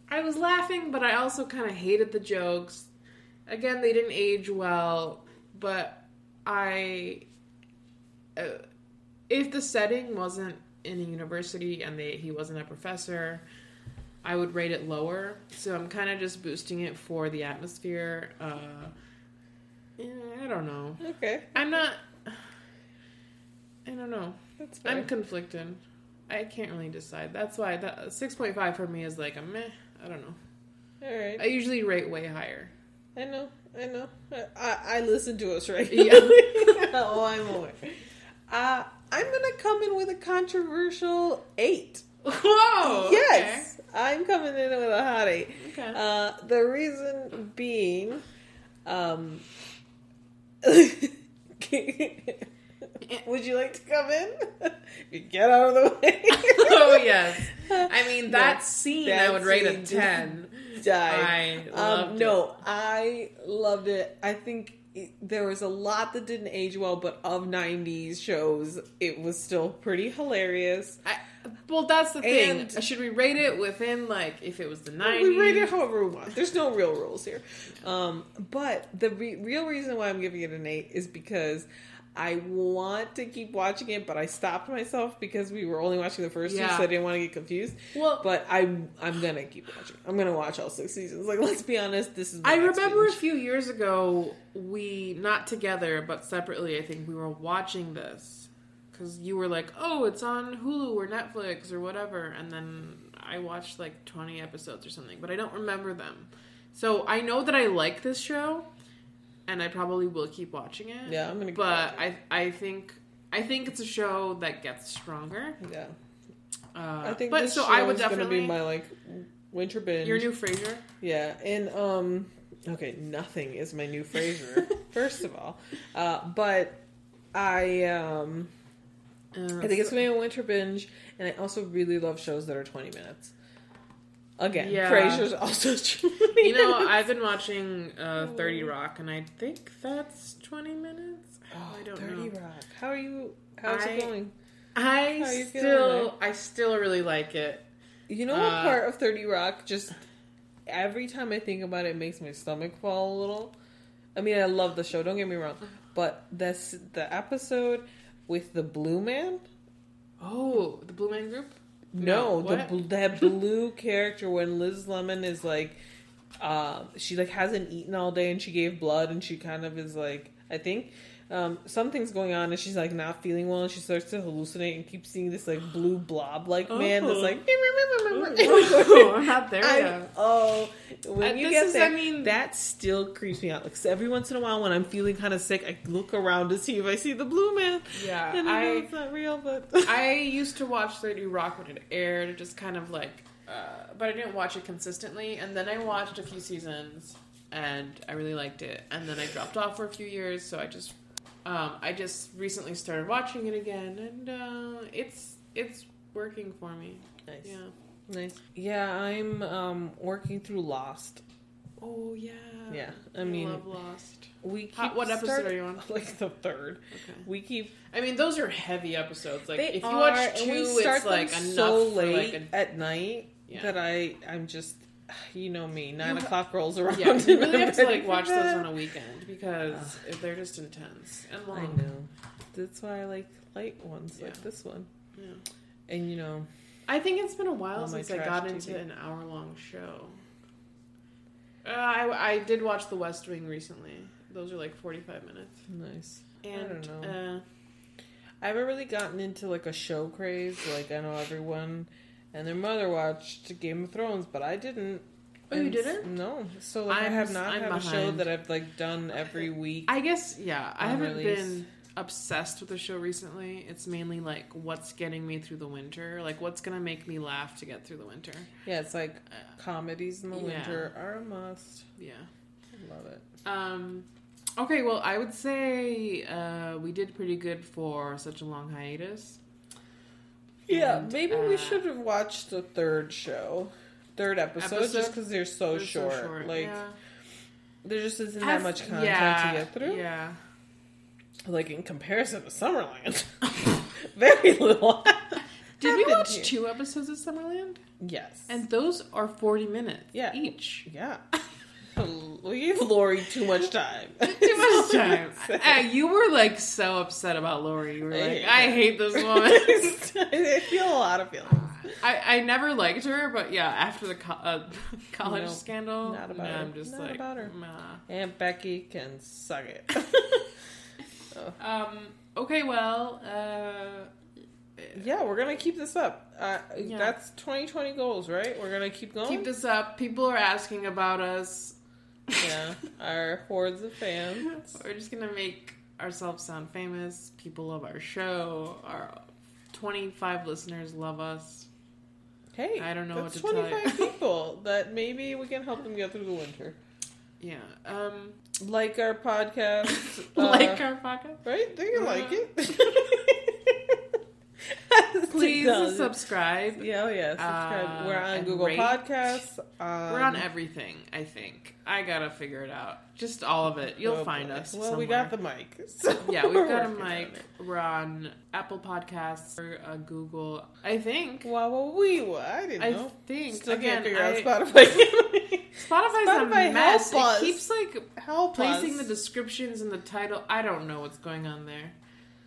I was laughing, but I also kind of hated the jokes. Again, they didn't age well, but I, uh, if the setting wasn't in a university and they he wasn't a professor, I would rate it lower. So I'm kind of just boosting it for the atmosphere. Uh, yeah, I don't know. Okay, I'm not. I don't know. I'm conflicted. I can't really decide. That's why that six point five for me is like a meh. I don't know. All right. I usually rate way higher. I know, I know. I, I, listen to us, right? Yeah. oh, I'm aware. Uh, I'm gonna come in with a controversial eight. Whoa. yes, I'm coming in with a hot eight. Okay. Uh, the reason being, um, would you like to come in? Get out of the way. oh yes. I mean that No, scene that I would rate a ten. Died. I loved um, it. no, I loved it. I think it, there was a lot that didn't age well, but of '90s shows, it was still pretty hilarious. I, well, that's the thing. And- Should we rate it within like if it was the Well, nineties? We rate it however we want. There's no real rules here. Um, but the re- real reason why I'm giving it an eight is because I want to keep watching it, but I stopped myself because we were only watching the first two, so I didn't want to get confused. Well, But I'm I'm gonna keep watching. I'm gonna watch all six seasons. Like, let's be honest, this is. my I remember a few years ago, we not together but separately. I think we were watching this because you were like, "Oh, it's on Hulu or Netflix or whatever," and then I watched like twenty episodes or something, but I don't remember them. So I know that I like this show, and I probably will keep watching it. Yeah, I'm gonna. keep But watching. I I think I think it's a show that gets stronger. yeah, Uh, I think. But so I would definitely be my like winter binge. your new Frasier. Yeah, and um, okay, nothing is my new Frasier. first of all, uh, but I um, Uh, I think it's gonna be a winter binge, and I also really love shows that are twenty minutes. Again, Yeah. Frasier's also twenty. you know. I've been watching uh, Thirty Rock, and I think that's twenty minutes. Oh, I don't 30 know. Rock. How are you? How's I- it going? I How are you feeling, still I still really like it. You know what Uh, part of 30 Rock just every time I think about it, it makes my stomach fall a little. I mean, I love the show, don't get me wrong, but this the episode with the blue man? Oh, the Blue Man Group. No, No, the that blue character when Liz Lemon is like um she like hasn't eaten all day and she gave blood and she kind of is like I think um, something's going on and she's like not feeling well and she starts to hallucinate and keeps seeing this like blue blob like man that's Oh. like Oh, I'm not there I- yet. oh, when And you get is- there, I mean- that still creeps me out. Like every once in a while, when I'm feeling kind of sick, I look around to see if I see the blue man. Yeah, and I know it's not real, but I used to watch 30 Rock when it aired, just kind of like, uh, but I didn't watch it consistently. And then I watched a few seasons, and I really liked it. And then I dropped off for a few years, so I just, um, I just recently started watching it again, and uh, it's it's working for me. nice, Yeah. nice. Yeah, I'm um, working through Lost. Oh yeah. Yeah, I mean, love Lost. we keep How- what episode start- are you on? Like the third. Okay. We keep I mean, those are heavy episodes. Like if you are, watch two, we start it's like them enough so late like a at night Yeah. that I I'm just you know me nine You o'clock rolls around. Yeah, you really have to like watch those on a weekend because they're just intense and long. I know. That's why I like light ones like this one. Yeah. And you know, I think it's been a while since I got TV. into an hour long show. Uh, I I did watch The West Wing recently. Those are like forty five minutes. nice. And don't know. Uh, I haven't really gotten into like a show craze. Like I know everyone and their mother watched Game of Thrones, but I didn't. Oh, you didn't? No. So like i have not I'm had a show that I've like done every week. I guess yeah. I haven't release. been obsessed with the show recently. It's mainly like what's getting me through the winter, like what's gonna make me laugh to get through the winter. yeah, it's like Uh, comedies in the Yeah. winter are a must. yeah. I love it. Um. Okay, well, I would say uh, we did pretty good for such a long hiatus. Yeah, And, maybe we uh, should have watched the third show, third episode, just because they're so They're so short. Like yeah. there just isn't I've- that much content yeah, to get through. Yeah. Like in comparison to Summerland, very little. Did we watch here. two episodes of Summerland? Yes, And those are 40 minutes Yeah. each. yeah, we gave Lori too much time. Too much time. Uh, you were like so upset about Lori. You were I like, hate I her." hate this woman. I feel a lot of feelings. I, I never liked her, but yeah, after the co- uh, college No, scandal, not about no, her. I'm just Not like, about her. nah. Aunt Becky can suck it. Um. Okay. Well. Uh. yeah, we're gonna keep this up. Uh, Yeah. That's 2020 goals, right? We're gonna keep going. Keep this up. People are asking about us. Yeah, our hordes of fans. We're just gonna make ourselves sound famous. People love our show. Our 25 listeners love us. Hey, I don't know what to tell 25 you. people that maybe we can help them get through the winter. Yeah. Um. Like our podcast, uh, like our podcast. right? They can like Uh-huh. it. Please Technology. subscribe. Yeah, oh yeah, subscribe. Uh, We're on Google rate. Podcasts. Um, We're on everything. I think I gotta figure it out. Just all of it. You'll oh find boy. us. Well, we got the mic. so Yeah, we've got a on mic. We're on Apple Podcasts or uh, Google. I think. Wow, well, we I didn't I know. think Still again. can't figure I, out Spotify. Spotify's Spotify, a mess. It keeps like Help placing us. the descriptions in the title. I don't know what's going on there.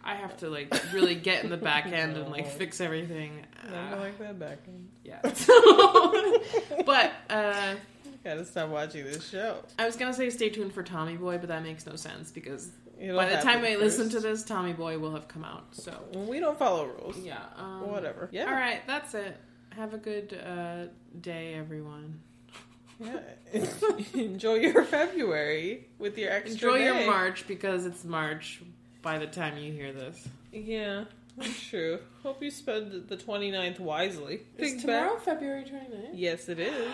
I have to like really get in the back end and like fix everything. Never Uh, like that back end. yeah. but uh, Gotta stop watching this show. I was gonna say stay tuned for Tommy Boy, but that makes no sense because It'll by the time I listen to this, Tommy Boy will have come out. So we don't follow rules. yeah. Um, Whatever. Yeah. All right, that's it. Have a good uh, day, everyone. Yeah. Enjoy your February with your extra Enjoy day. your March because it's March by the time you hear this. Yeah, that's true. Hope you spend the 29th wisely. Is Think tomorrow back- February 29th? Yes, it is.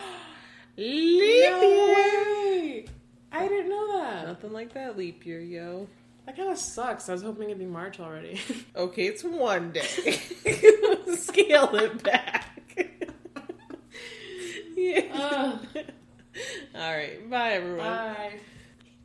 Leap No year. way! I didn't know that. Nothing like that leap year, yo. That kind of sucks. I was hoping it'd be March already. Okay, it's one day. Scale it back. yeah. Ugh. All right. Bye, everyone. Bye.